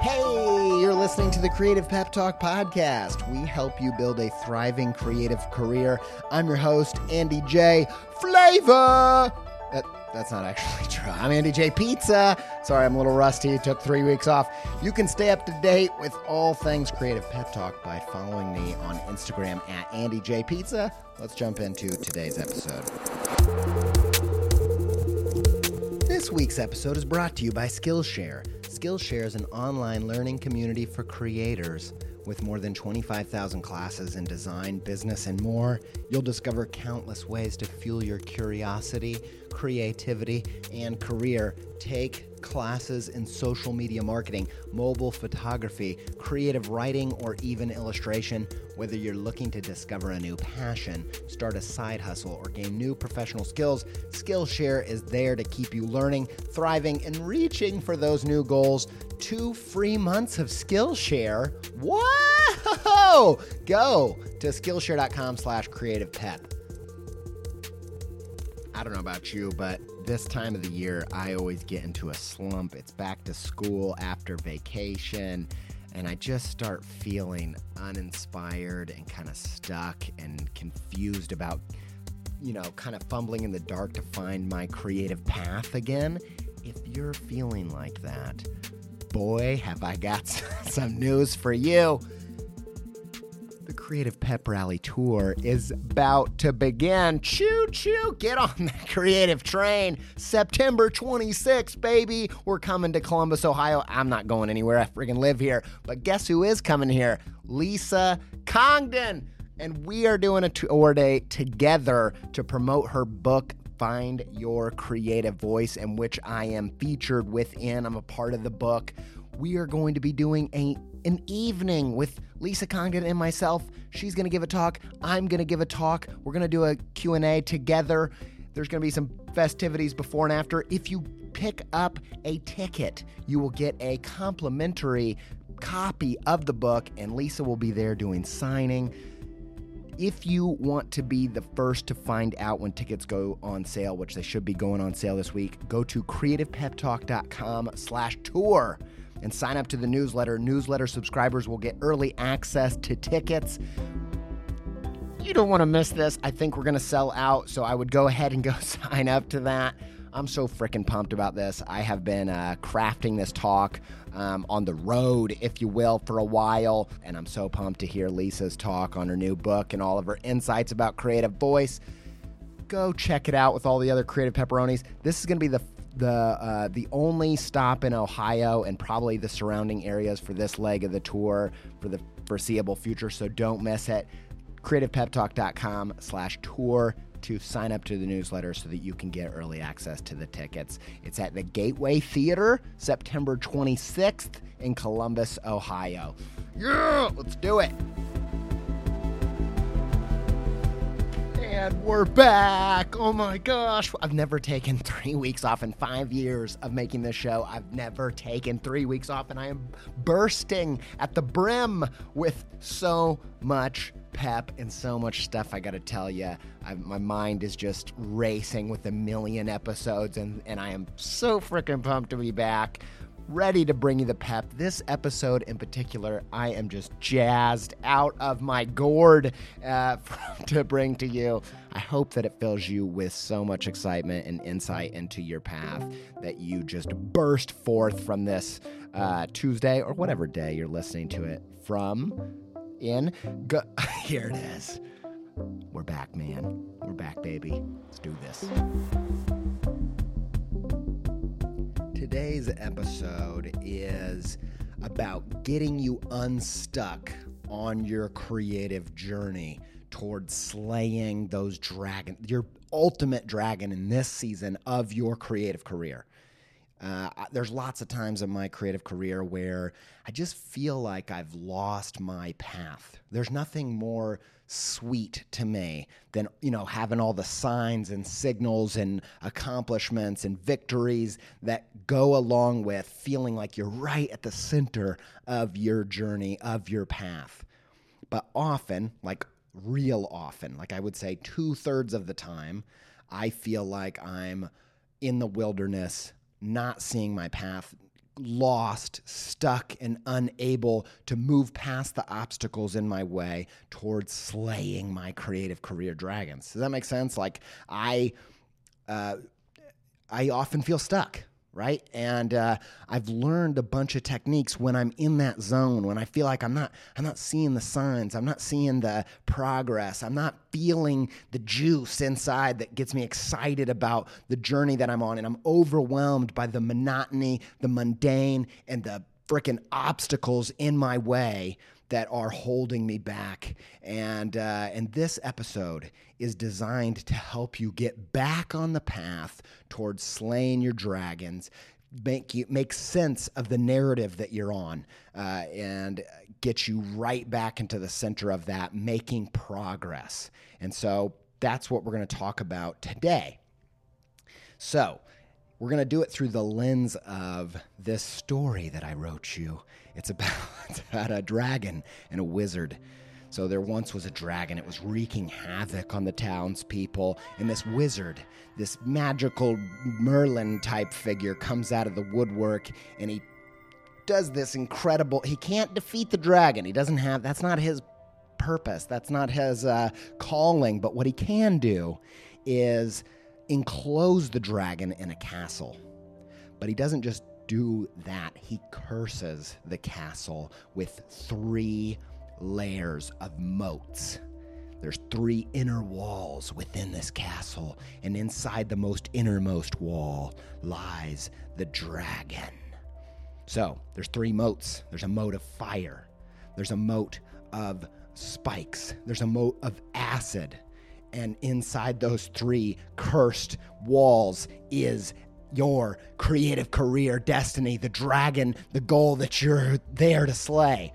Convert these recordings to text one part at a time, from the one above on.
Hey, you're listening to the Creative Pep Talk podcast. We help you build a thriving creative career. I'm your host, Andy J. Flavor. That, that's not actually true. I'm Andy J. Pizza. Sorry, I'm a little rusty. Took three weeks off. You can stay up to date with all things Creative Pep Talk by following me on Instagram at Andy J. Pizza. Let's jump into today's episode. This week's episode is brought to you by Skillshare. Skillshare is an online learning community for creators. With more than 25,000 classes in design, business, and more, you'll discover countless ways to fuel your curiosity, creativity, and career. Take classes in social media marketing, mobile photography, creative writing, or even illustration. Whether you're looking to discover a new passion, start a side hustle, or gain new professional skills, Skillshare is there to keep you learning, thriving, and reaching for those new goals. Two free months of Skillshare. Whoa! Go to Skillshare.com slash creative pep. I don't know about you, but this time of the year, I always get into a slump. It's back to school after vacation, and I just start feeling uninspired and kind of stuck and confused about, you know, kind of fumbling in the dark to find my creative path again. If you're feeling like that, boy, have I got some news for you Creative Pep Rally Tour is about to begin. Choo choo, get on that creative train. September 26th, baby. We're coming to Columbus, Ohio. I'm not going anywhere. I freaking live here. But guess who is coming here? Lisa Congdon. And we are doing a tour day together to promote her book, Find Your Creative Voice, in which I am featured within. I'm a part of the book. We are going to be doing a an evening with Lisa Congdon and myself. She's going to give a talk. I'm going to give a talk. We're going to do a Q&A together. There's going to be some festivities before and after. If you pick up a ticket, you will get a complimentary copy of the book and Lisa will be there doing signing. If you want to be the first to find out when tickets go on sale, which they should be going on sale this week, go to creativepeptalk.com slash tour and sign up to the newsletter. Newsletter subscribers will get early access to tickets. You don't want to miss this. I think we're going to sell out, so I would go ahead and go sign up to that. I'm so freaking pumped about this. I have been uh, crafting this talk um, on the road, if you will, for a while, and I'm so pumped to hear Lisa's talk on her new book and all of her insights about creative voice. Go check it out with all the other creative pepperonis. This is going to be the the uh, the only stop in Ohio and probably the surrounding areas for this leg of the tour for the foreseeable future. So don't miss it. CreativePepTalk.com slash tour to sign up to the newsletter so that you can get early access to the tickets. It's at the Gateway Theater, September 26th in Columbus, Ohio. Yeah, let's do it. And we're back. Oh my gosh. I've never taken three weeks off in five years of making this show. I've never taken three weeks off, and I am bursting at the brim with so much pep and so much stuff I got to tell you. my mind is just racing with a million episodes, and, and I am so freaking pumped to be back ready to bring you the pep. This episode in particular, I am just jazzed out of my gourd uh, to bring to you. I hope that it fills you with so much excitement and insight into your path that you just burst forth from this uh, Tuesday or whatever day you're listening to it from. In, go- here it is. We're back, man. We're back, baby. Let's do this. Today's episode is about getting you unstuck on your creative journey towards slaying those dragon, your ultimate dragon in this season of your creative career. Uh, there's lots of times in my creative career where I just feel like I've lost my path. There's nothing more sweet to me than you know having all the signs and signals and accomplishments and victories that go along with feeling like you're right at the center of your journey of your path but often like real often like i would say two-thirds of the time i feel like i'm in the wilderness not seeing my path lost, stuck, and unable to move past the obstacles in my way towards slaying my creative career dragons. Does that make sense? Like I, uh, I often feel stuck right? And uh, I've learned a bunch of techniques when I'm in that zone, when I feel like I'm not, I'm not seeing the signs, I'm not seeing the progress, I'm not feeling the juice inside that gets me excited about the journey that I'm on, and I'm overwhelmed by the monotony, the mundane, and the freaking obstacles in my way that are holding me back. And uh, and this episode is designed to help you get back on the path towards slaying your dragons. Make you make sense of the narrative that you're on, uh, and get you right back into the center of that, making progress. And so that's what we're going to talk about today. So we're going to do it through the lens of this story that I wrote you. It's about, it's about a dragon and a wizard. So there once was a dragon. It was wreaking havoc on the townspeople. And this wizard, this magical Merlin type figure, comes out of the woodwork and he does this incredible. He can't defeat the dragon. He doesn't have, that's not his purpose. That's not his uh, calling. But what he can do is enclose the dragon in a castle. But he doesn't just do that, he curses the castle with three layers of moats. There's three inner walls within this castle, and inside the most innermost wall lies the dragon. So, there's three moats. There's a moat of fire. There's a moat of spikes. There's a moat of acid. And inside those three cursed walls is your creative career, destiny, the dragon, the goal that you're there to slay.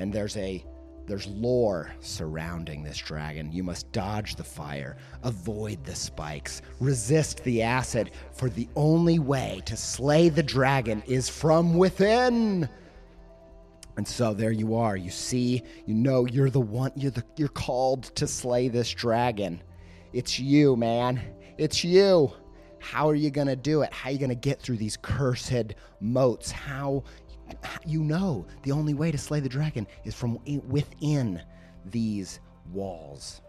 And there's a there's lore surrounding this dragon. You must dodge the fire, avoid the spikes, resist the acid, for the only way to slay the dragon is from within. And so there you are. You see, you know you're the one you're the you're called to slay this dragon. It's you, man. It's you. How are you going to do it? How are you going to get through these cursed moats? How you know the only way to slay the dragon is from within these walls.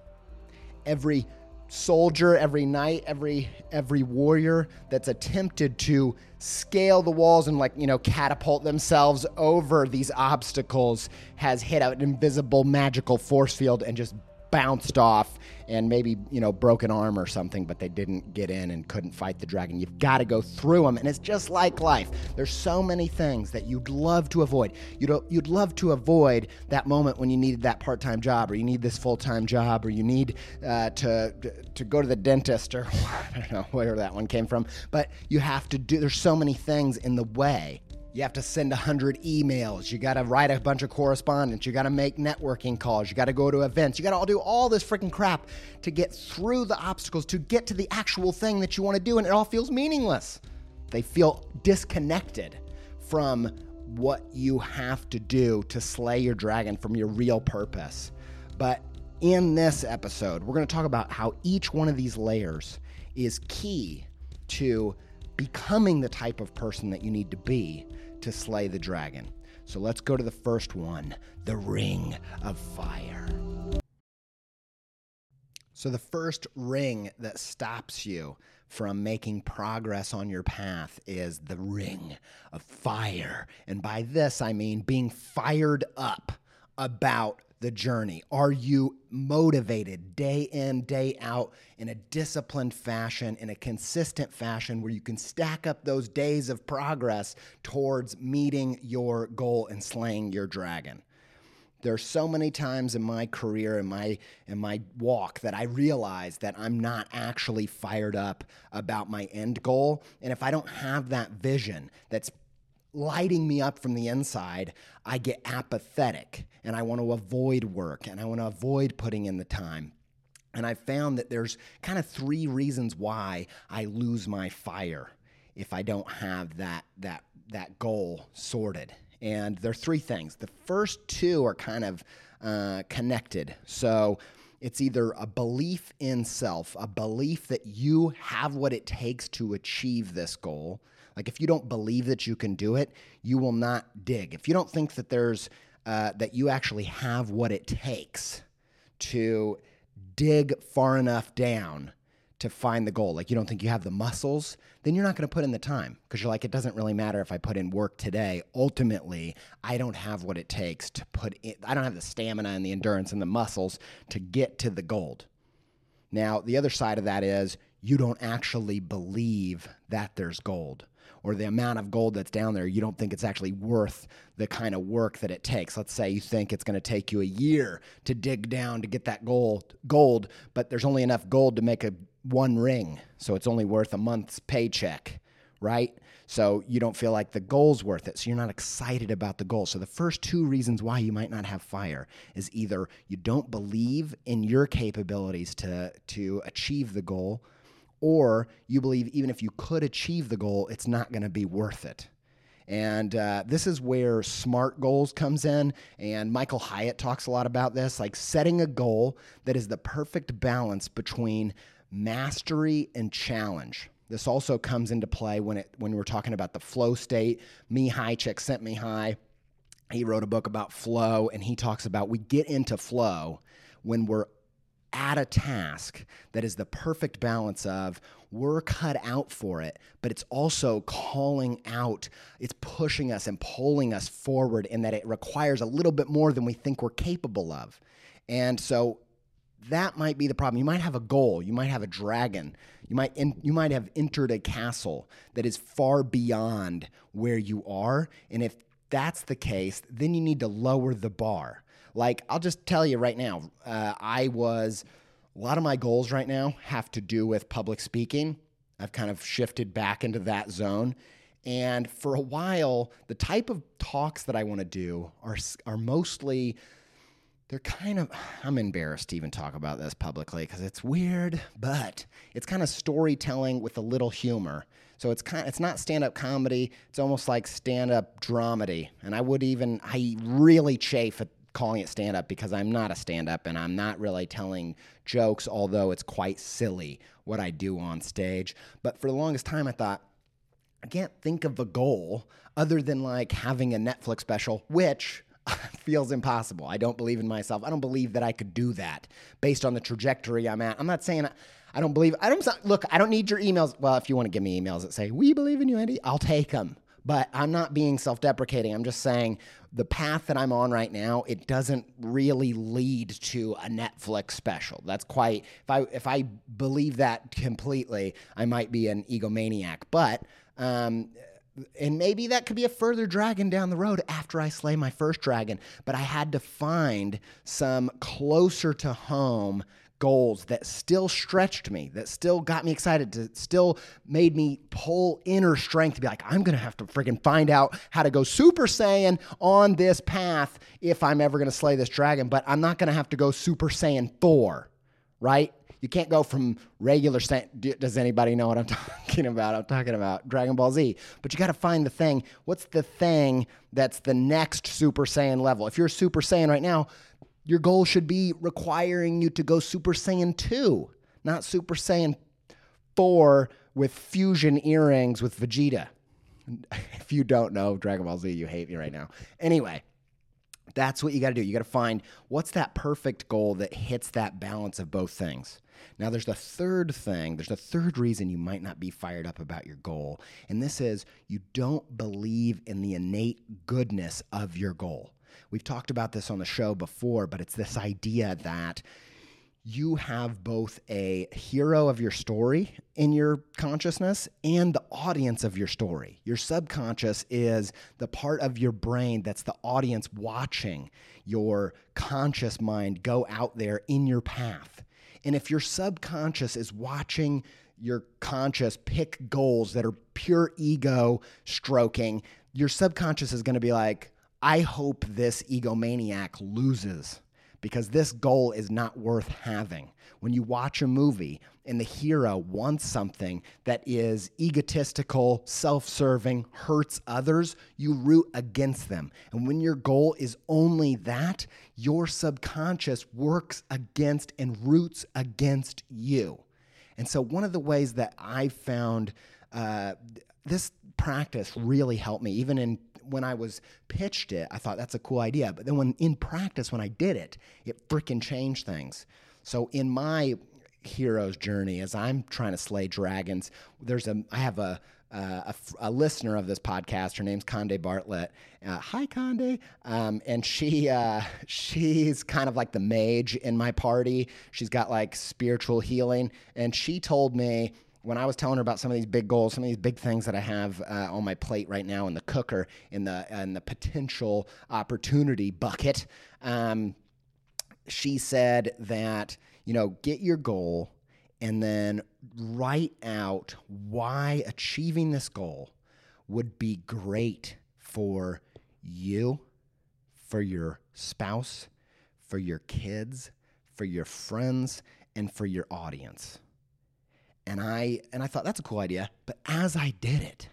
Every soldier, every knight, every every warrior that's attempted to scale the walls and like, you know, catapult themselves over these obstacles has hit an invisible magical force field and just bounced off and maybe you know broken arm or something but they didn't get in and couldn't fight the dragon. You've got to go through them and it's just like life. There's so many things that you'd love to avoid. You'd, you'd love to avoid that moment when you needed that part-time job or you need this full-time job or you need uh, to to go to the dentist or i don't know where that one came from but you have to do there's so many things in the way you have to send 100 emails. You got to write a bunch of correspondence. You got to make networking calls. You got to go to events. You got to do all this freaking crap to get through the obstacles, to get to the actual thing that you want to do, and it all feels meaningless. They feel disconnected from what you have to do to slay your dragon from your real purpose. But in this episode, we're going to talk about how each one of these layers is key to becoming the type of person that you need to be to slay the dragon. So let's go to the first one the Ring of Fire. So, the first ring that stops you from making progress on your path is the Ring of Fire. And by this, I mean being fired up about the journey? Are you motivated day in, day out in a disciplined fashion, in a consistent fashion where you can stack up those days of progress towards meeting your goal and slaying your dragon? There's so many times in my career in my in my walk that I realize that I'm not actually fired up about my end goal and if I don't have that vision that's lighting me up from the inside, I get apathetic and I want to avoid work and I want to avoid putting in the time. And I found that there's kind of three reasons why I lose my fire if I don't have that that that goal sorted. And there are three things. The first two are kind of uh, connected. So it's either a belief in self, a belief that you have what it takes to achieve this goal, Like if you don't believe that you can do it, you will not dig. If you don't think that there's uh, that you actually have what it takes to dig far enough down to find the goal, like you don't think you have the muscles, then you're not going to put in the time because you're like, it doesn't really matter if I put in work today. Ultimately, I don't have what it takes to put in, I don't have the stamina and the endurance and the muscles to get to the gold. Now, the other side of that is you don't actually believe that there's gold or the amount of gold that's down there, you don't think it's actually worth the kind of work that it takes. Let's say you think it's going to take you a year to dig down to get that gold, gold, but there's only enough gold to make a one ring, so it's only worth a month's paycheck, right? So you don't feel like the goal's worth it. So you're not excited about the goal. So the first two reasons why you might not have fire is either you don't believe in your capabilities to to achieve the goal or you believe even if you could achieve the goal, it's not going to be worth it. And uh, this is where SMART goals comes in. And Michael Hyatt talks a lot about this, like setting a goal that is the perfect balance between mastery and challenge. This also comes into play when it when we're talking about the flow state. Mihaly Csikszentmihalyi. He wrote a book about flow, and he talks about we get into flow when we're at a task that is the perfect balance of we're cut out for it, but it's also calling out, it's pushing us and pulling us forward in that it requires a little bit more than we think we're capable of. And so that might be the problem. You might have a goal, you might have a dragon, you might in, you might have entered a castle that is far beyond where you are, and if that's the case, then you need to lower the bar. Like, I'll just tell you right now, uh, I was, a lot of my goals right now have to do with public speaking. I've kind of shifted back into that zone. And for a while, the type of talks that I want to do are, are mostly, they're kind of, I'm embarrassed to even talk about this publicly because it's weird, but it's kind of storytelling with a little humor. So it's kind, it's not stand up comedy. It's almost like stand up dramedy. And I would even, I really chafe at calling it stand up because I'm not a stand up and I'm not really telling jokes, although it's quite silly what I do on stage. But for the longest time, I thought, I can't think of a goal other than like having a Netflix special, which feels impossible. I don't believe in myself. I don't believe that I could do that based on the trajectory I'm at. I'm not saying I don't believe. I don't look. I don't need your emails. Well, if you want to give me emails that say we believe in you, Andy, I'll take them. But I'm not being self deprecating. I'm just saying the path that I'm on right now, it doesn't really lead to a Netflix special. That's quite, if I, if I believe that completely, I might be an egomaniac. But, um, and maybe that could be a further dragon down the road after I slay my first dragon. But I had to find some closer to home goals that still stretched me, that still got me excited, to still made me pull inner strength to be like, I'm gonna have to freaking find out how to go Super Saiyan on this path if I'm ever gonna slay this dragon, but I'm not gonna have to go Super Saiyan 4, right? You can't go from regular Saiyan. Does anybody know what I'm talking about? I'm talking about Dragon Ball Z. But you got to find the thing. What's the thing that's the next Super Saiyan level? If you're Super Saiyan right now, your goal should be requiring you to go Super Saiyan 2, not Super Saiyan 4 with fusion earrings with Vegeta. If you don't know Dragon Ball Z, you hate me right now. Anyway, that's what you got to do. You got to find what's that perfect goal that hits that balance of both things. Now, there's the third thing, there's the third reason you might not be fired up about your goal. And this is you don't believe in the innate goodness of your goal. We've talked about this on the show before, but it's this idea that you have both a hero of your story in your consciousness and the audience of your story. Your subconscious is the part of your brain that's the audience watching your conscious mind go out there in your path. And if your subconscious is watching your conscious pick goals that are pure ego stroking, your subconscious is going to be like, I hope this egomaniac loses because this goal is not worth having. When you watch a movie and the hero wants something that is egotistical, self serving, hurts others, you root against them. And when your goal is only that, your subconscious works against and roots against you. And so, one of the ways that I found uh, this practice really helped me. Even in when I was pitched it, I thought that's a cool idea. But then when in practice, when I did it, it freaking changed things. So in my hero's journey, as I'm trying to slay dragons, there's a I have a uh, a, a, listener of this podcast. Her name's Conde Bartlett. Uh, hi, Conde. Um, and she uh, she's kind of like the mage in my party. She's got like spiritual healing, and she told me when I was telling her about some of these big goals, some of these big things that I have uh, on my plate right now in the cooker, in the in the potential opportunity bucket, um, she said that you know get your goal and then write out why achieving this goal would be great for you, for your spouse, for your kids, for your friends, and for your audience. And I and I thought that's a cool idea, but as I did it,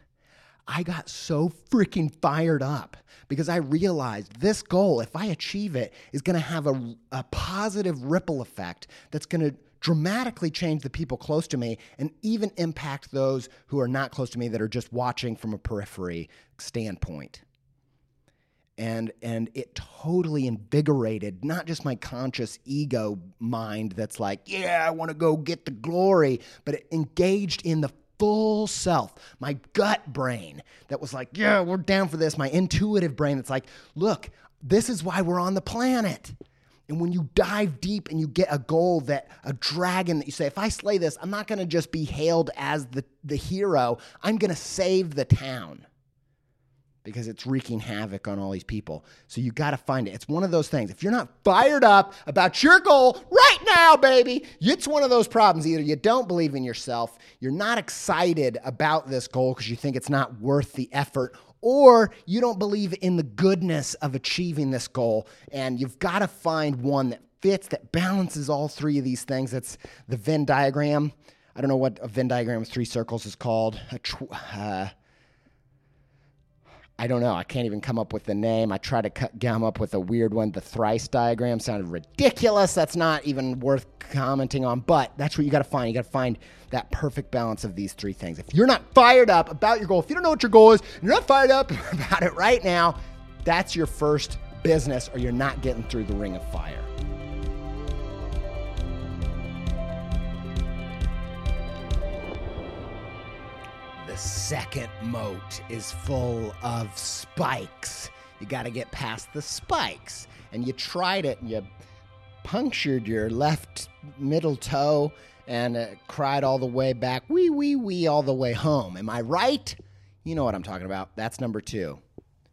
I got so freaking fired up because I realized this goal, if I achieve it, is going to have a, a positive ripple effect that's going to dramatically change the people close to me and even impact those who are not close to me that are just watching from a periphery standpoint and and it totally invigorated not just my conscious ego mind that's like yeah i want to go get the glory but it engaged in the full self my gut brain that was like yeah we're down for this my intuitive brain that's like look this is why we're on the planet and when you dive deep and you get a goal that a dragon that you say, if I slay this, I'm not to just be hailed as the, the hero. I'm to save the town because it's wreaking havoc on all these people. So you got to find it. It's one of those things. If you're not fired up about your goal right now, baby, it's one of those problems. Either you don't believe in yourself, you're not excited about this goal because you think it's not worth the effort, or you don't believe in the goodness of achieving this goal. And you've got to find one that fits, that balances all three of these things. That's the Venn diagram. I don't know what a Venn diagram with three circles is called. Tw- uh, I don't know. I can't even come up with the name. I tried to come up with a weird one. The thrice diagram sounded ridiculous. That's not even worth commenting on, but that's what you got to find. You got to find that perfect balance of these three things. If you're not fired up about your goal, if you don't know what your goal is, you're not fired up about it right now, that's your first business, or you're not getting through the ring of fire. Second moat is full of spikes. You got to get past the spikes. And you tried it and you punctured your left middle toe and cried all the way back, wee, wee, wee, all the way home. Am I right? You know what I'm talking about. That's number two.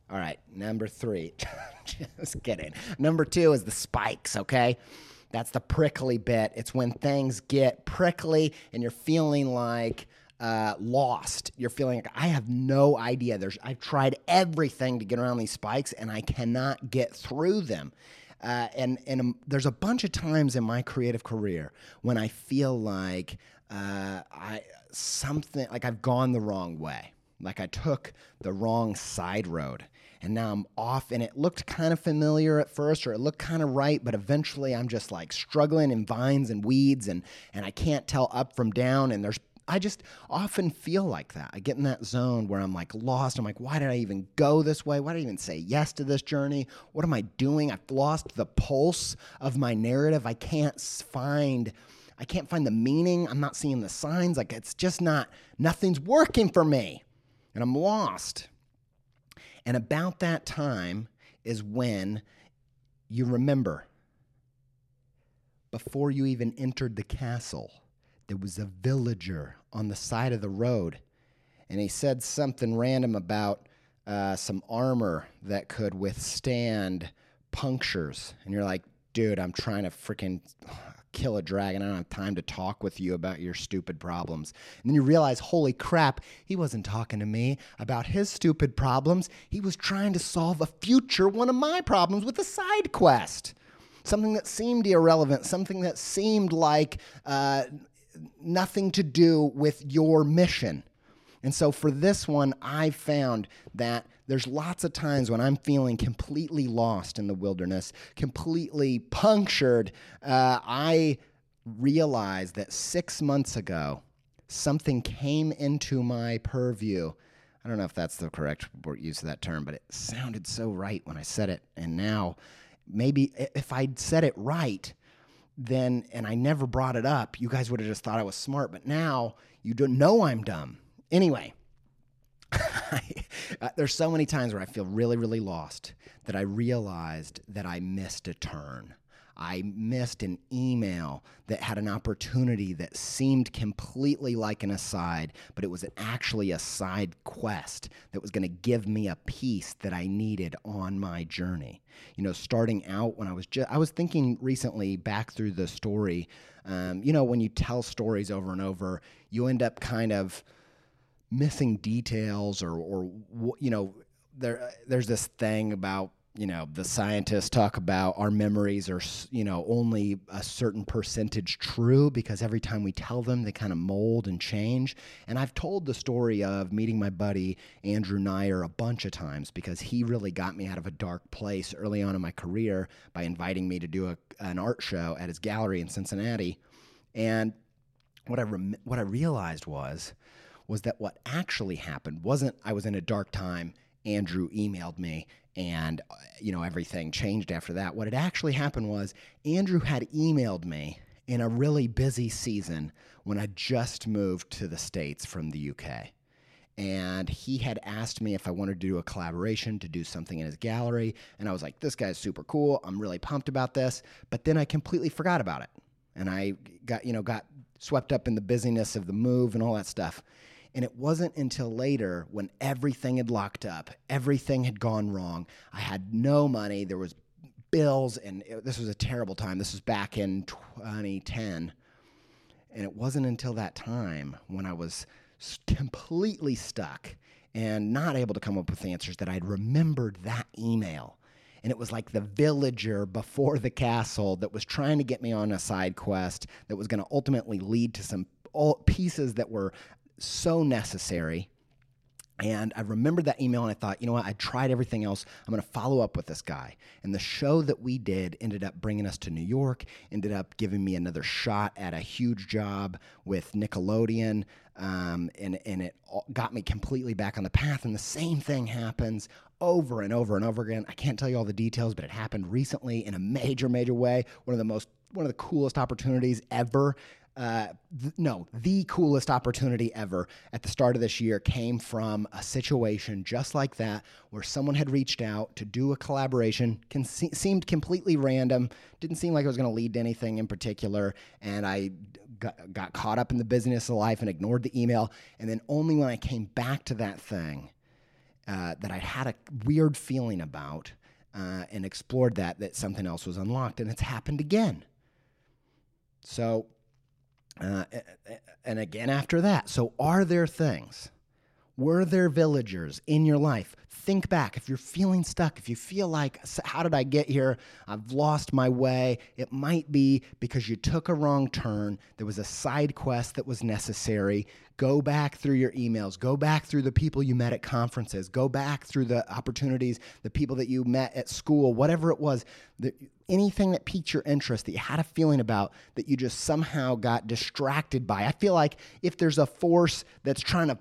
All right, number three. Just kidding. Number two is the spikes, okay? That's the prickly bit. It's when things get prickly and you're feeling like, uh, lost. You're feeling like I have no idea. There's I've tried everything to get around these spikes and I cannot get through them. Uh, and and um, there's a bunch of times in my creative career when I feel like uh, I something like I've gone the wrong way, like I took the wrong side road, and now I'm off. And it looked kind of familiar at first, or it looked kind of right, but eventually I'm just like struggling in vines and weeds, and and I can't tell up from down. And there's I just often feel like that. I get in that zone where I'm like lost. I'm like, why did I even go this way? Why did I even say yes to this journey? What am I doing? I've lost the pulse of my narrative. I can't find I can't find the meaning. I'm not seeing the signs. Like it's just not nothing's working for me. And I'm lost. And about that time is when you remember before you even entered the castle there was a villager on the side of the road, and he said something random about uh, some armor that could withstand punctures. And you're like, dude, I'm trying to freaking kill a dragon. I don't have time to talk with you about your stupid problems. And then you realize, holy crap, he wasn't talking to me about his stupid problems. He was trying to solve a future one of my problems with a side quest. Something that seemed irrelevant, something that seemed like uh, nothing to do with your mission. And so for this one, I found that there's lots of times when I'm feeling completely lost in the wilderness, completely punctured. Uh, I realized that six months ago, something came into my purview I don't know if that's the correct use of that term, but it sounded so right when I said it. And now, maybe if I'd said it right, then and I never brought it up, you guys would have just thought I was smart. But now you don't know I'm dumb. Anyway, there's so many times where I feel really, really lost that I realized that I missed a turn. I missed an email that had an opportunity that seemed completely like an aside, but it was actually a side quest that was going to give me a piece that I needed on my journey. You know, starting out when I was just, I was thinking recently back through the story. Um, you know, when you tell stories over and over, you end up kind of missing details or, or you know, there, there's this thing about you know the scientists talk about our memories are you know only a certain percentage true because every time we tell them they kind of mold and change. And i've told the story of meeting my buddy andrew Neyer a bunch of times because he really got me out of a dark place early on in my career by inviting me to do a, an art show at his gallery in cincinnati. And what i rem- what i realized was was that what actually happened wasn't i was in a dark time andrew emailed me and uh, you know everything changed after that. What had actually happened was Andrew had emailed me in a really busy season when I just moved to the states from the UK. And he had asked me if I wanted to do a collaboration to do something in his gallery. And I was like, this guy's super cool. I'm really pumped about this. But then I completely forgot about it. And I got, you know, got swept up in the busyness of the move and all that stuff. And it wasn't until later when everything had locked up, everything had gone wrong. I had no money. There was bills, and it, this was a terrible time. This was back in 2010. And it wasn't until that time when I was completely stuck and not able to come up with answers that I'd remembered that email. And it was like the villager before the castle that was trying to get me on a side quest that was going to ultimately lead to some pieces that were so necessary. And I remembered that email and I thought, you know what? I tried everything else. I'm going to follow up with this guy. And the show that we did ended up bringing us to New York, ended up giving me another shot at a huge job with Nickelodeon. Um, and, and it got me completely back on the path. And the same thing happens over and over and over again. I can't tell you all the details, but it happened recently in a major, major way. One of the most, one of the coolest opportunities ever uh, th- no, the coolest opportunity ever at the start of this year came from a situation just like that, where someone had reached out to do a collaboration, seemed completely random, didn't seem like it was going to lead to anything in particular, and I got, got caught up in the business of life and ignored the email. And then only when I came back to that thing uh, that I had a weird feeling about uh, and explored that, that something else was unlocked, and it's happened again. So uh, and again after that. So, are there things? Were there villagers in your life? Think back. If you're feeling stuck, if you feel like, how did I get here? I've lost my way. It might be because you took a wrong turn. There was a side quest that was necessary. Go back through your emails. Go back through the people you met at conferences. Go back through the opportunities, the people that you met at school, whatever it was. The, anything that piqued your interest that you had a feeling about that you just somehow got distracted by. I feel like if there's a force that's trying to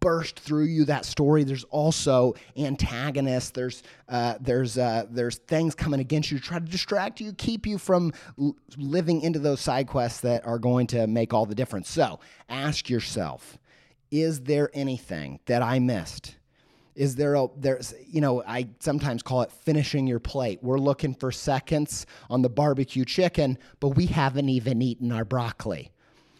burst through you that story. There's also antagonists. There's uh, there's uh, there's things coming against you to try to distract you keep you from l- living into those side quests that are going to make all the difference. So ask yourself is there anything that i missed? Is there a there's you know i sometimes call it finishing your plate. We're looking for seconds on the barbecue chicken but we haven't even eaten our broccoli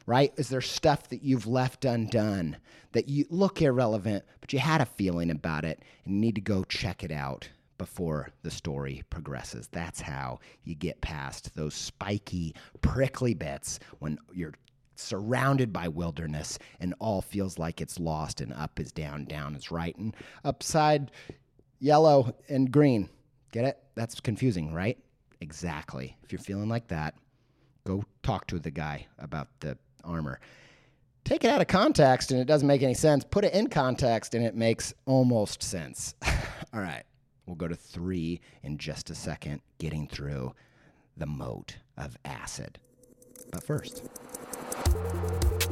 right? Is there stuff that you've left undone that you look irrelevant, but you had a feeling about it and you need to go check it out before the story progresses. That's how you get past those spiky, prickly bits when you're surrounded by wilderness and all feels like it's lost and up is down, down is right, and upside yellow and green. Get it? That's confusing, right? Exactly. If you're feeling like that, go talk to the guy about the armor. Take it out of context and it doesn't make any sense. Put it in context and it makes almost sense. All right, we'll go to three in just a second, getting through the moat of acid. But first,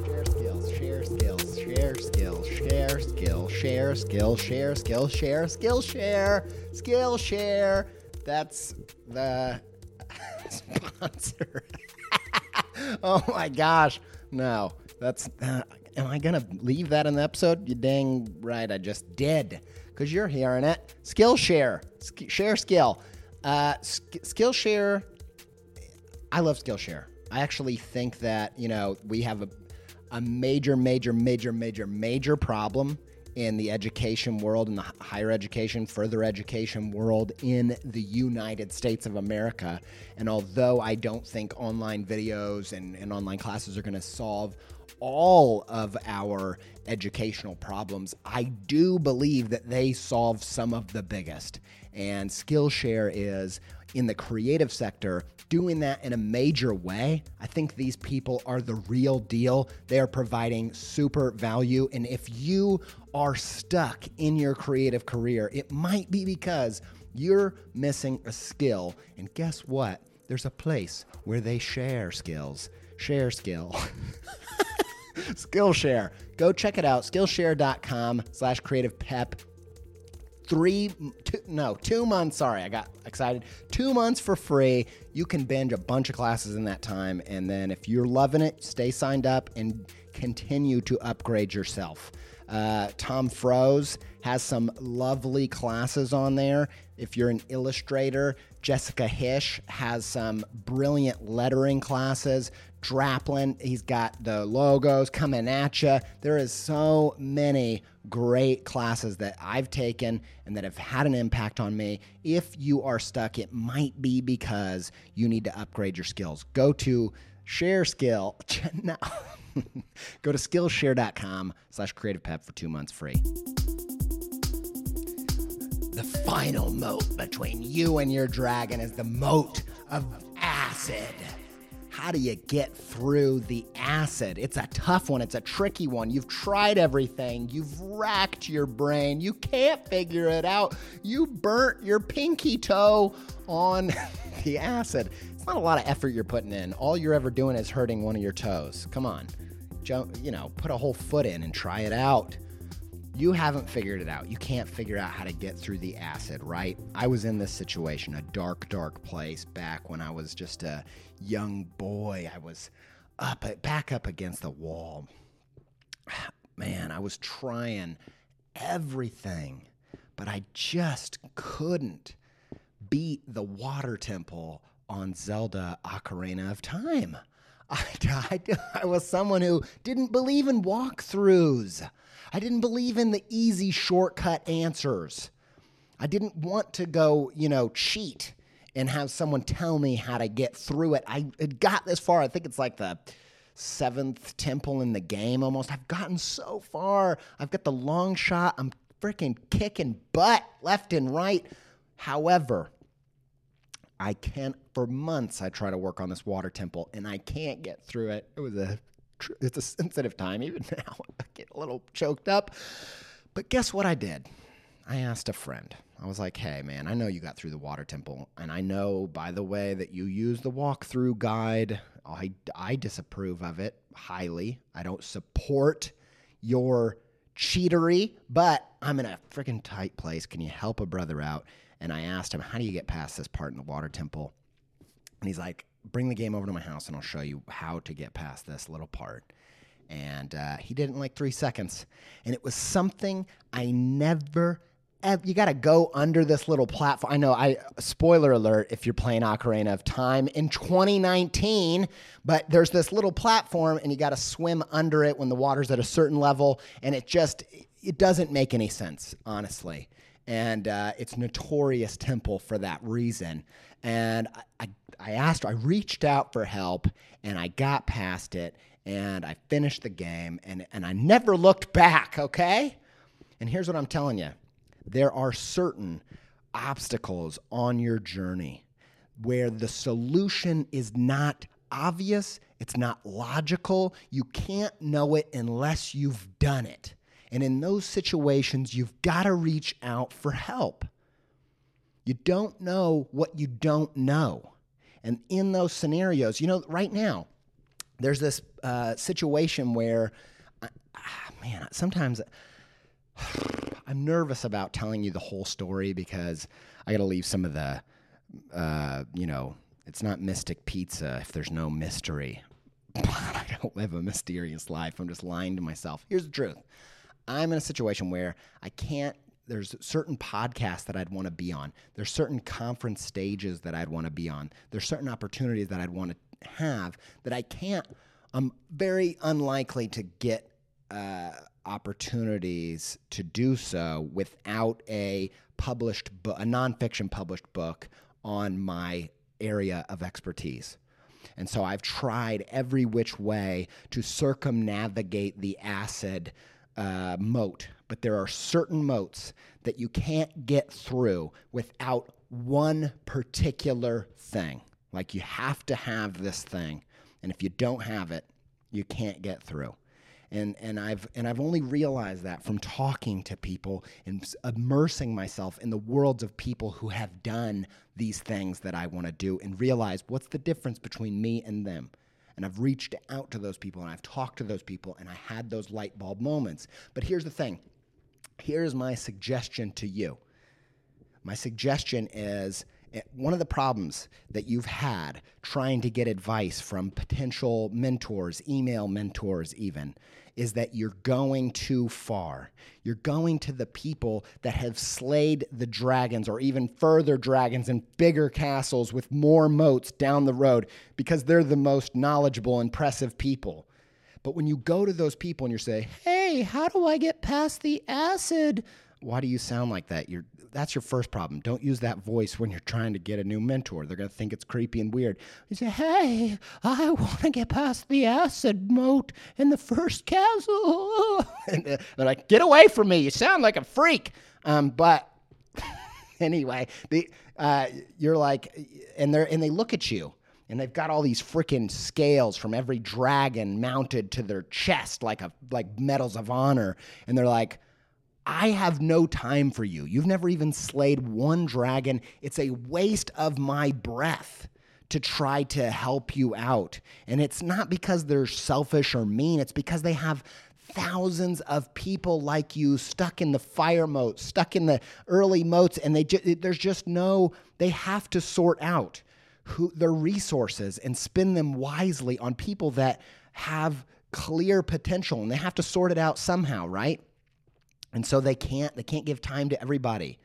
share skills, share skills, share skills, share skill, share skill, share skill, share skill, share skill, share. That's the sponsor. oh my gosh. No, that's. Uh, am I to leave that in the episode? You dang right, I just did. Because you're hearing it. Skillshare. Sk- share skill. Uh, sk- Skillshare. I love Skillshare. I actually think that, you know, we have a, a major, major, major, major, major problem in the education world, in the higher education, further education world in the United States of America. And although I don't think online videos and, and online classes are going to solve all of our educational problems, I do believe that they solve some of the biggest. And Skillshare is in the creative sector doing that in a major way. I think these people are the real deal. They are providing super value. And if you are stuck in your creative career, it might be because you're missing a skill. And guess what? There's a place where they share skills. Share skill. Skillshare. Go check it out. Skillshare.com slash creative pep three, two, no, two months. Sorry, I got excited. Two months for free. You can binge a bunch of classes in that time. And then if you're loving it, stay signed up and continue to upgrade yourself. Uh, Tom Froese has some lovely classes on there. If you're an illustrator, Jessica Hische has some brilliant lettering classes. Draplin, he's got the logos coming at you. There is so many great classes that I've taken and that have had an impact on me. If you are stuck, it might be because you need to upgrade your skills. Go to share skill. no. Go to Skillshare.com slash creative pep for two months free. The final moat between you and your dragon is the moat of acid. How do you get through the acid? It's a tough one. It's a tricky one. You've tried everything. You've racked your brain. You can't figure it out. You burnt your pinky toe on the acid. It's not a lot of effort you're putting in. All you're ever doing is hurting one of your toes. Come on. You know, put a whole foot in and try it out you haven't figured it out. You can't figure out how to get through the acid, right? I was in this situation, a dark, dark place back when I was just a young boy. I was up, back up against the wall. Man, I was trying everything, but I just couldn't beat the water temple on Zelda Ocarina of Time. I, I, I was someone who didn't believe in walkthroughs. I didn't believe in the easy shortcut answers. I didn't want to go, you know, cheat and have someone tell me how to get through it. I had got this far. I think it's like the seventh temple in the game almost. I've gotten so far. I've got the long shot. I'm freaking kicking butt left and right. However, I can't, for months, I try to work on this water temple and I can't get through it. It was a it's a sensitive time. Even now, I get a little choked up. But guess what I did? I asked a friend. I was like, hey, man, I know you got through the water temple. And I know, by the way, that you use the walkthrough guide. I, I disapprove of it highly. I don't support your cheatery, but I'm in a freaking tight place. Can you help a brother out? And I asked him, how do you get past this part in the water temple? And he's like, bring the game over to my house and I'll show you how to get past this little part. And uh, he did it in like three seconds. And it was something I never, ever, you got to go under this little platform. I know, I spoiler alert if you're playing Ocarina of Time in 2019, but there's this little platform and you got to swim under it when the water's at a certain level. And it just, it doesn't make any sense, honestly. And uh, it's notorious temple for that reason. And I, I, I asked, I reached out for help and I got past it and I finished the game and, and I never looked back, okay? And here's what I'm telling you there are certain obstacles on your journey where the solution is not obvious, it's not logical. You can't know it unless you've done it. And in those situations, you've got to reach out for help. You don't know what you don't know. And in those scenarios, you know, right now, there's this uh, situation where ah, man, sometimes I'm nervous about telling you the whole story because I got to leave some of the, uh, you know, it's not mystic pizza if there's no mystery. I don't live a mysterious life. I'm just lying to myself. Here's the truth I'm in a situation where I can't. There's certain podcasts that I'd want to be on. There's certain conference stages that I'd want to be on. There's certain opportunities that I'd want to have that I can't. I'm very unlikely to get uh, opportunities to do so without a published book, a nonfiction published book on my area of expertise. And so I've tried every which way to circumnavigate the acid uh, moat, but there are certain moats that you can't get through without one particular thing. Like you have to have this thing, and if you don't have it, you can't get through and and I've and I've only realized that from talking to people and immersing myself in the worlds of people who have done these things that I want to do and realize what's the difference between me and them. And I've reached out to those people and I've talked to those people and I had those light bulb moments. But here's the thing. Here's my suggestion to you. My suggestion is Eh, one of the problems that you've had trying to get advice from potential mentors, email mentors, even, is that you're going too far. You're going to the people that have slayed the dragons or even further dragons and bigger castles with more moats down the road because they're the most knowledgeable, impressive people. But when you go to those people and you say, hey, how do I get past the acid? Why do you sound like that? You're that's your first problem. Don't use that voice when you're trying to get a new mentor. They're going to think it's creepy and weird. You say, "Hey, I want to get past the acid moat in the first castle." and they're like, "Get away from me! You sound like a freak." Um, but anyway, the uh, you're like, and they're, and they look at you and they've got all these freaking scales from every dragon mounted to their chest like a like medals of honor and they're like I have no time for you. You've never even slayed one dragon. It's a waste of my breath to try to help you out. And it's not because they're selfish or mean, it's because they have thousands of people like you stuck in the fire moat, stuck in the early moats, and they ju- there's just no, they have to sort out who their resources and spend them wisely on people that have clear potential and they have to sort it out somehow, right? And so they can't they can't give time to everybody.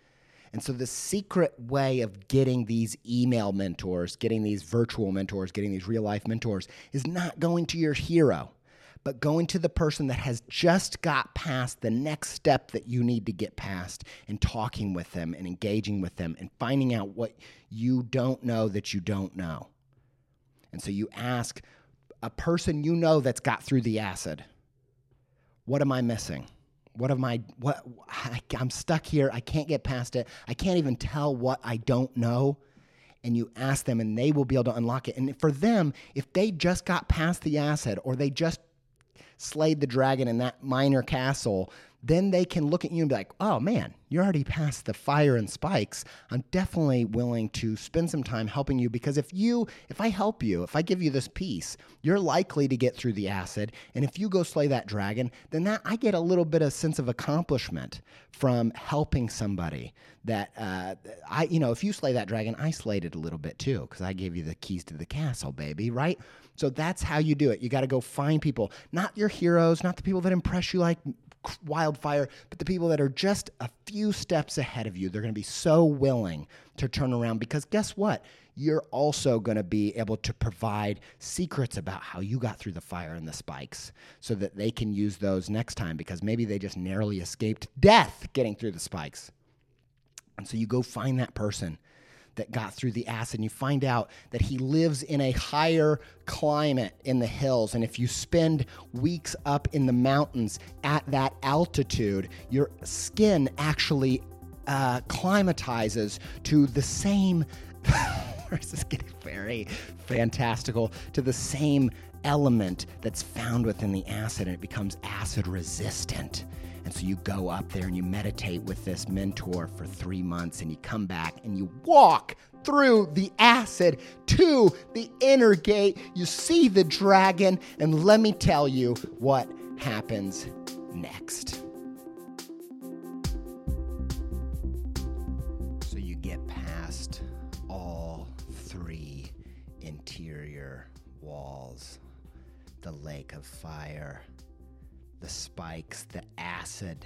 And so the secret way of getting these email mentors, getting these virtual mentors, getting these real life mentors is not going to your hero, but going to the person that has just got past the next step that you need to get past and talking with them and engaging with them and finding out what you don't know that you don't know. And so you ask a person you know that's got through the acid, what am I missing? What am I? What I, I'm stuck here. I can't get past it. I can't even tell what I don't know. And you ask them, and they will be able to unlock it. And for them, if they just got past the acid or they just slayed the dragon in that minor castle, then they can look at you and be like, oh man, you're already past the fire and spikes. I'm definitely willing to spend some time helping you because if you, if I help you, if I give you this piece, you're likely to get through the acid. And if you go slay that dragon, then that I get a little bit of sense of accomplishment from helping somebody that uh, I, you know, if you slay that dragon, I slayed it a little bit too because I gave you the keys to the castle, baby, right? So that's how you do it. You got to go find people, not your heroes, not the people that impress you like wildfire, but the people that are just a few steps ahead of you, they're going to be so willing to turn around because guess what? You're also going to be able to provide secrets about how you got through the fire and the spikes so that they can use those next time because maybe they just narrowly escaped death getting through the spikes. And so you go find that person that got through the acid. And you find out that he lives in a higher climate in the hills. And if you spend weeks up in the mountains at that altitude, your skin actually uh, climatizes to the same. this is getting very fantastical to the same element that's found within the acid and it becomes acid resistant. And so you go up there and you meditate with this mentor for three months and you come back and you walk through the acid to the inner gate. You see the dragon, and let me tell you what happens next. So you get past all three interior walls the lake of fire, the spikes, the acid.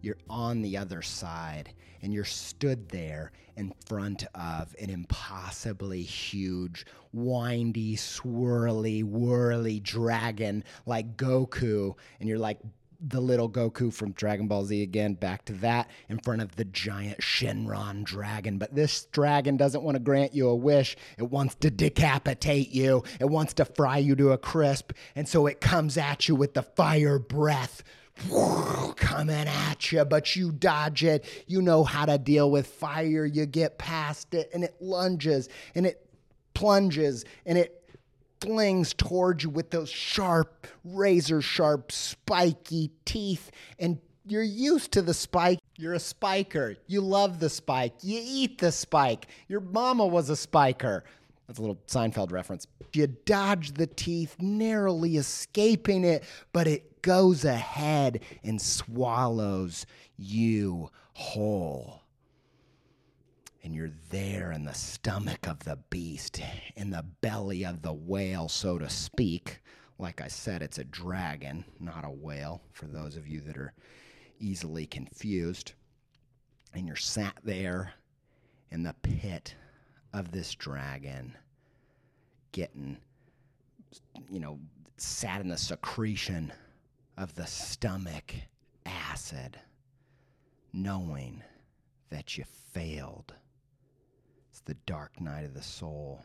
You're on the other side, and you're stood there in front of an impossibly huge, windy, swirly, whirly dragon like Goku, and you're like the little Goku from Dragon Ball Z again, back to that, in front of the giant Shenron dragon. But this dragon doesn't want to grant you a wish. It wants to decapitate you, it wants to fry you to a crisp. And so it comes at you with the fire breath. Coming at you, but you dodge it. You know how to deal with fire. You get past it, and it lunges and it plunges and it flings towards you with those sharp, razor sharp, spiky teeth. And you're used to the spike. You're a spiker. You love the spike. You eat the spike. Your mama was a spiker. That's a little Seinfeld reference. You dodge the teeth, narrowly escaping it, but it goes ahead and swallows you whole and you're there in the stomach of the beast, in the belly of the whale, so to speak. Like I said, it's a dragon, not a whale, for those of you that are easily confused. And you're sat there in the pit of this dragon, getting, you know, sat in the secretion of the stomach acid, knowing that you failed the dark night of the soul.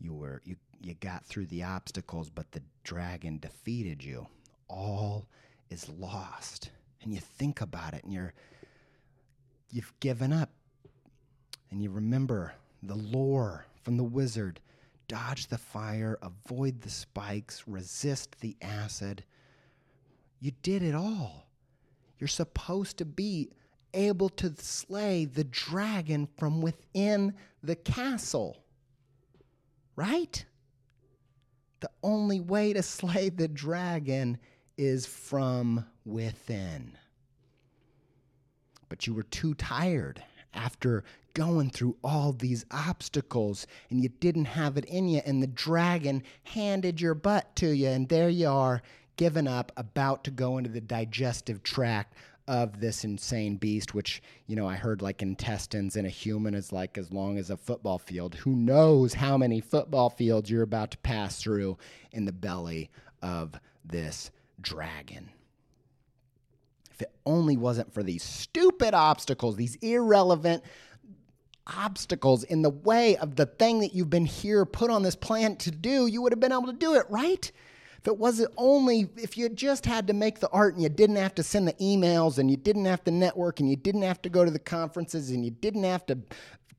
You were you you got through the obstacles, but the dragon defeated you. All is lost. And you think about it and you're you've given up. And you remember the lore from the wizard. Dodge the fire, avoid the spikes, resist the acid. You did it all. You're supposed to be able to slay the dragon from within the castle. Right? The only way to slay the dragon is from within. But you were too tired after going through all these obstacles and you didn't have it in you, and the dragon handed your butt to you, and there you are, given up, about to go into the digestive tract of this insane beast, which, you know, I heard like intestines in a human is like as long as a football field. Who knows how many football fields you're about to pass through in the belly of this dragon? If it only wasn't for these stupid obstacles, these irrelevant obstacles in the way of the thing that you've been here put on this planet to do, you would have been able to do it, right? If it wasn't only, if you just had to make the art and you didn't have to send the emails and you didn't have to network and you didn't have to go to the conferences and you didn't have to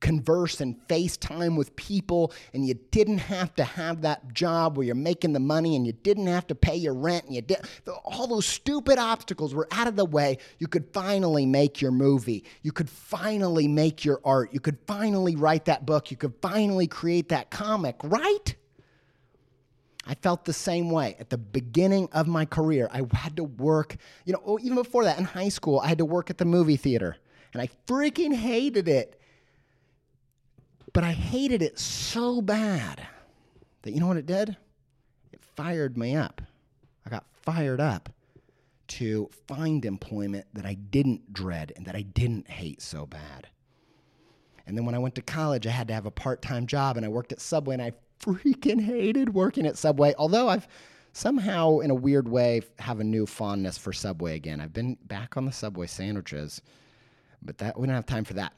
converse and FaceTime with people, and you didn't have to have that job where you're making the money, and you didn't have to pay your rent, and you did all those stupid obstacles were out of the way. You could finally make your movie. You could finally make your art. You could finally write that book. You could finally create that comic, right? I felt the same way at the beginning of my career. I had to work, you know, even before that in high school, I had to work at the movie theater. And I freaking hated it. But I hated it so bad that you know what it did? It fired me up. I got fired up to find employment that I didn't dread and that I didn't hate so bad. And then when I went to college, I had to have a part time job and I worked at Subway and I freaking hated working at Subway. Although I've somehow, in a weird way, have a new fondness for Subway again. I've been back on the Subway sandwiches, but that we don't have time for that.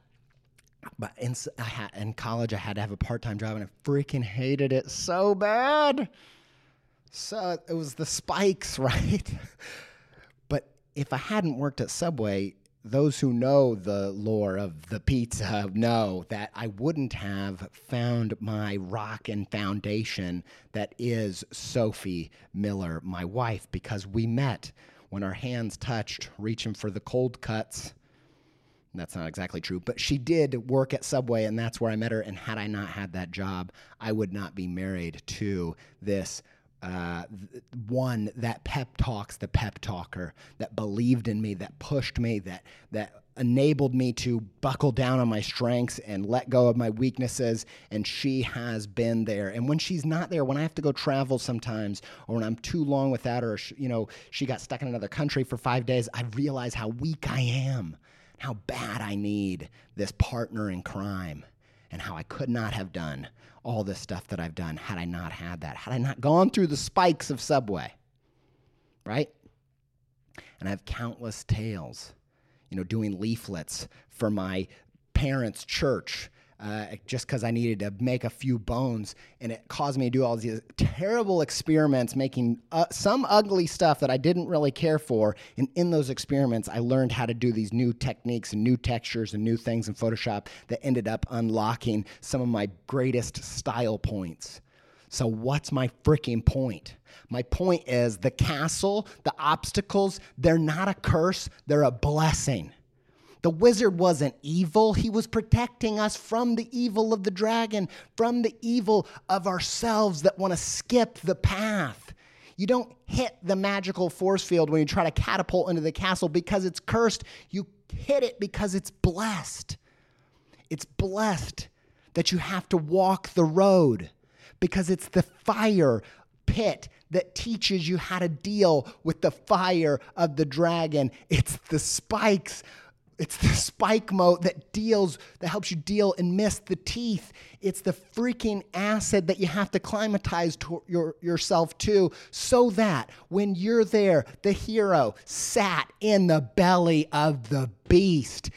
But in, had, in college, I had to have a part time job, and I freaking hated it so bad. So it was the spikes, right? but if I hadn't worked at Subway, those who know the lore of the pizza know that I wouldn't have found my rock and foundation that is Sophie Miller, my wife, because we met when our hands touched, reaching for the cold cuts. That's not exactly true, but she did work at Subway, and that's where I met her. And had I not had that job, I would not be married to this uh, one that pep talks the pep talker that believed in me, that pushed me, that that enabled me to buckle down on my strengths and let go of my weaknesses. And she has been there. And when she's not there, when I have to go travel sometimes, or when I'm too long without her, you know, she got stuck in another country for five days, I realize how weak I am, how bad I need this partner in crime, and how I could not have done all this stuff that I've done had I not had that, had I not gone through the spikes of Subway, right? And I have countless tales you know, doing leaflets for my parents' church uh, just because I needed to make a few bones. And it caused me to do all these terrible experiments, making uh, some ugly stuff that I didn't really care for. And in those experiments, I learned how to do these new techniques and new textures and new things in Photoshop that ended up unlocking some of my greatest style points. So, what's my freaking point? My point is the castle, the obstacles, they're not a curse, they're a blessing. The wizard wasn't evil. He was protecting us from the evil of the dragon, from the evil of ourselves that want to skip the path. You don't hit the magical force field when you try to catapult into the castle because it's cursed. You hit it because it's blessed. It's blessed that you have to walk the road because it's the fire pit that teaches you how to deal with the fire of the dragon. It's the spikes. It's the spike moat that deals, that helps you deal and miss the teeth. It's the freaking acid that you have to climatize to your, yourself to so that when you're there, the hero sat in the belly of the beast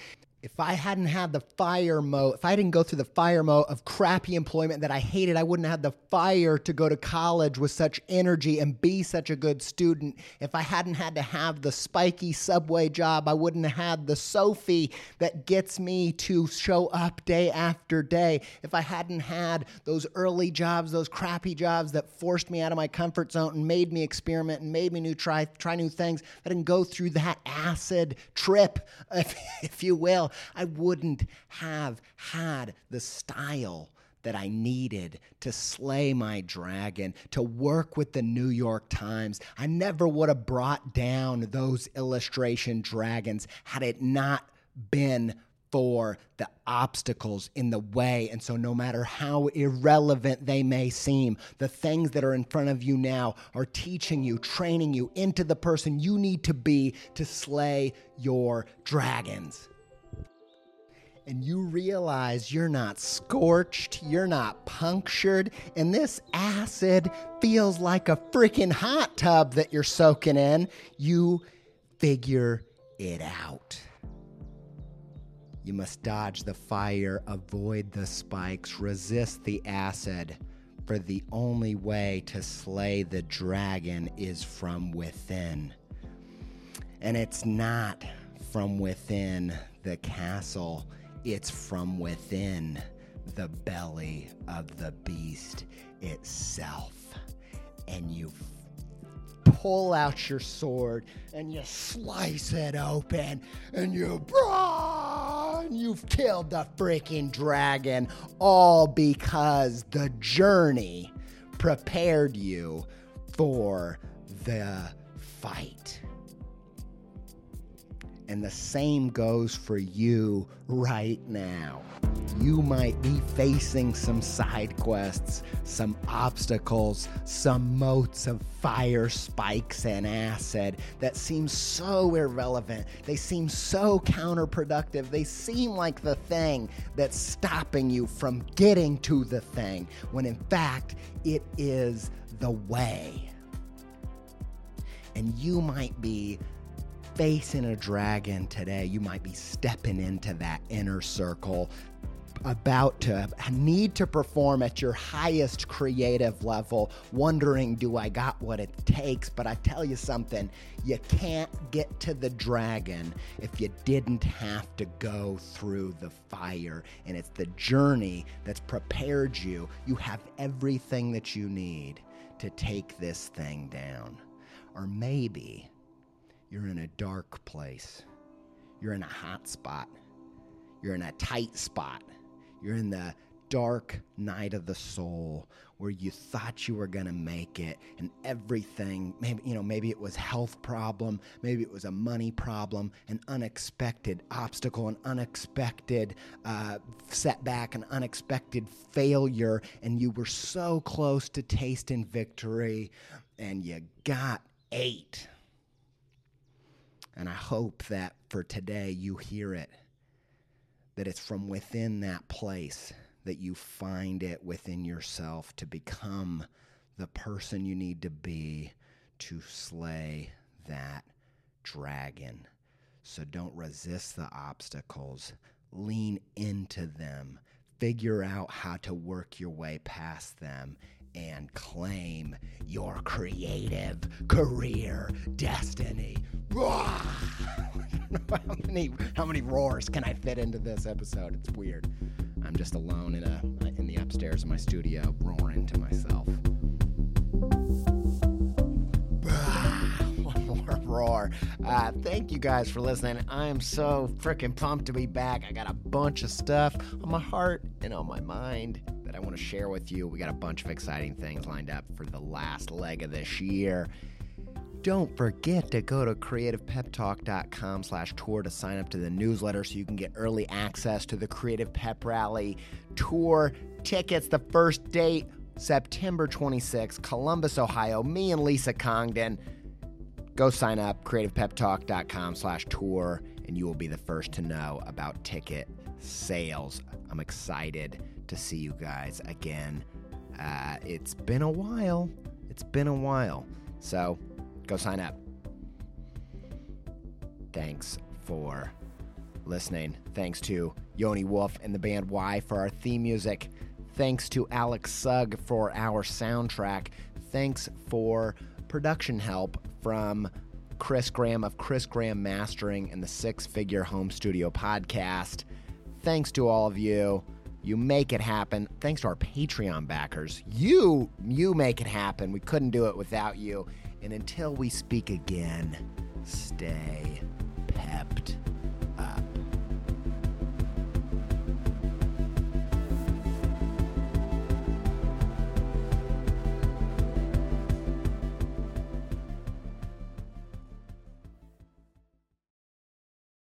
if I hadn't had the fire mode, if I didn't go through the fire mode of crappy employment that I hated, I wouldn't have the fire to go to college with such energy and be such a good student. If I hadn't had to have the spiky subway job, I wouldn't have had the Sophie that gets me to show up day after day. If I hadn't had those early jobs, those crappy jobs that forced me out of my comfort zone and made me experiment and made me new try try new things, I didn't go through that acid trip, if, if you will I wouldn't have had the style that I needed to slay my dragon, to work with the New York Times. I never would have brought down those illustration dragons had it not been for the obstacles in the way. And so, no matter how irrelevant they may seem, the things that are in front of you now are teaching you, training you into the person you need to be to slay your dragons and you realize you're not scorched, you're not punctured, and this acid feels like a freaking hot tub that you're soaking in, you figure it out. You must dodge the fire, avoid the spikes, resist the acid, for the only way to slay the dragon is from within. And it's not from within the castle it's from within the belly of the beast itself. And you pull out your sword and you slice it open and you and you've killed the freaking dragon all because the journey prepared you for the fight. And the same goes for you right now. You might be facing some side quests, some obstacles, some moats of fire spikes and acid that seem so irrelevant. They seem so counterproductive. They seem like the thing that's stopping you from getting to the thing, when in fact, it is the way. And you might be facing a dragon today, you might be stepping into that inner circle, about to need to perform at your highest creative level, wondering, do I got what it takes? But I tell you something, you can't get to the dragon if you didn't have to go through the fire. And it's the journey that's prepared you. You have everything that you need to take this thing down. Or maybe you're in a dark place. You're in a hot spot. You're in a tight spot. You're in the dark night of the soul where you thought you were going to make it and everything maybe you know maybe it was health problem maybe it was a money problem an unexpected obstacle an unexpected uh, setback an unexpected failure and you were so close to tasting victory and you got eight and i hope that for today you hear it that it's from within that place that you find it within yourself to become the person you need to be to slay that dragon. So don't resist the obstacles, lean into them, figure out how to work your way past them. And claim your creative career destiny. how many how many roars can I fit into this episode? It's weird. I'm just alone in a in the upstairs of my studio, roaring to myself. Roar. Uh, thank you guys for listening. I am so freaking pumped to be back. I got a bunch of stuff on my heart and on my mind that I want to share with you. We got a bunch of exciting things lined up for the last leg of this year. Don't forget to go to creativepeptalk.com slash tour to sign up to the newsletter so you can get early access to the Creative Pep Rally tour tickets. The first date, September 26th, Columbus, Ohio. Me and Lisa Congdon. Go sign up, creativepeptalk.com slash tour, and you will be the first to know about ticket sales. I'm excited to see you guys again. Uh, it's been a while. It's been a while. So Go sign up. Thanks for listening. Thanks to Yoni Wolf and the band Why? for our theme music. Thanks to Alex Sugg for our soundtrack. Thanks for production help from Chris Graham of Chris Graham Mastering and the Six Figure Home Studio podcast. Thanks to all of you. You make it happen. Thanks to our Patreon backers. You you make it happen. We couldn't do it without you. And until we speak again, stay pepped.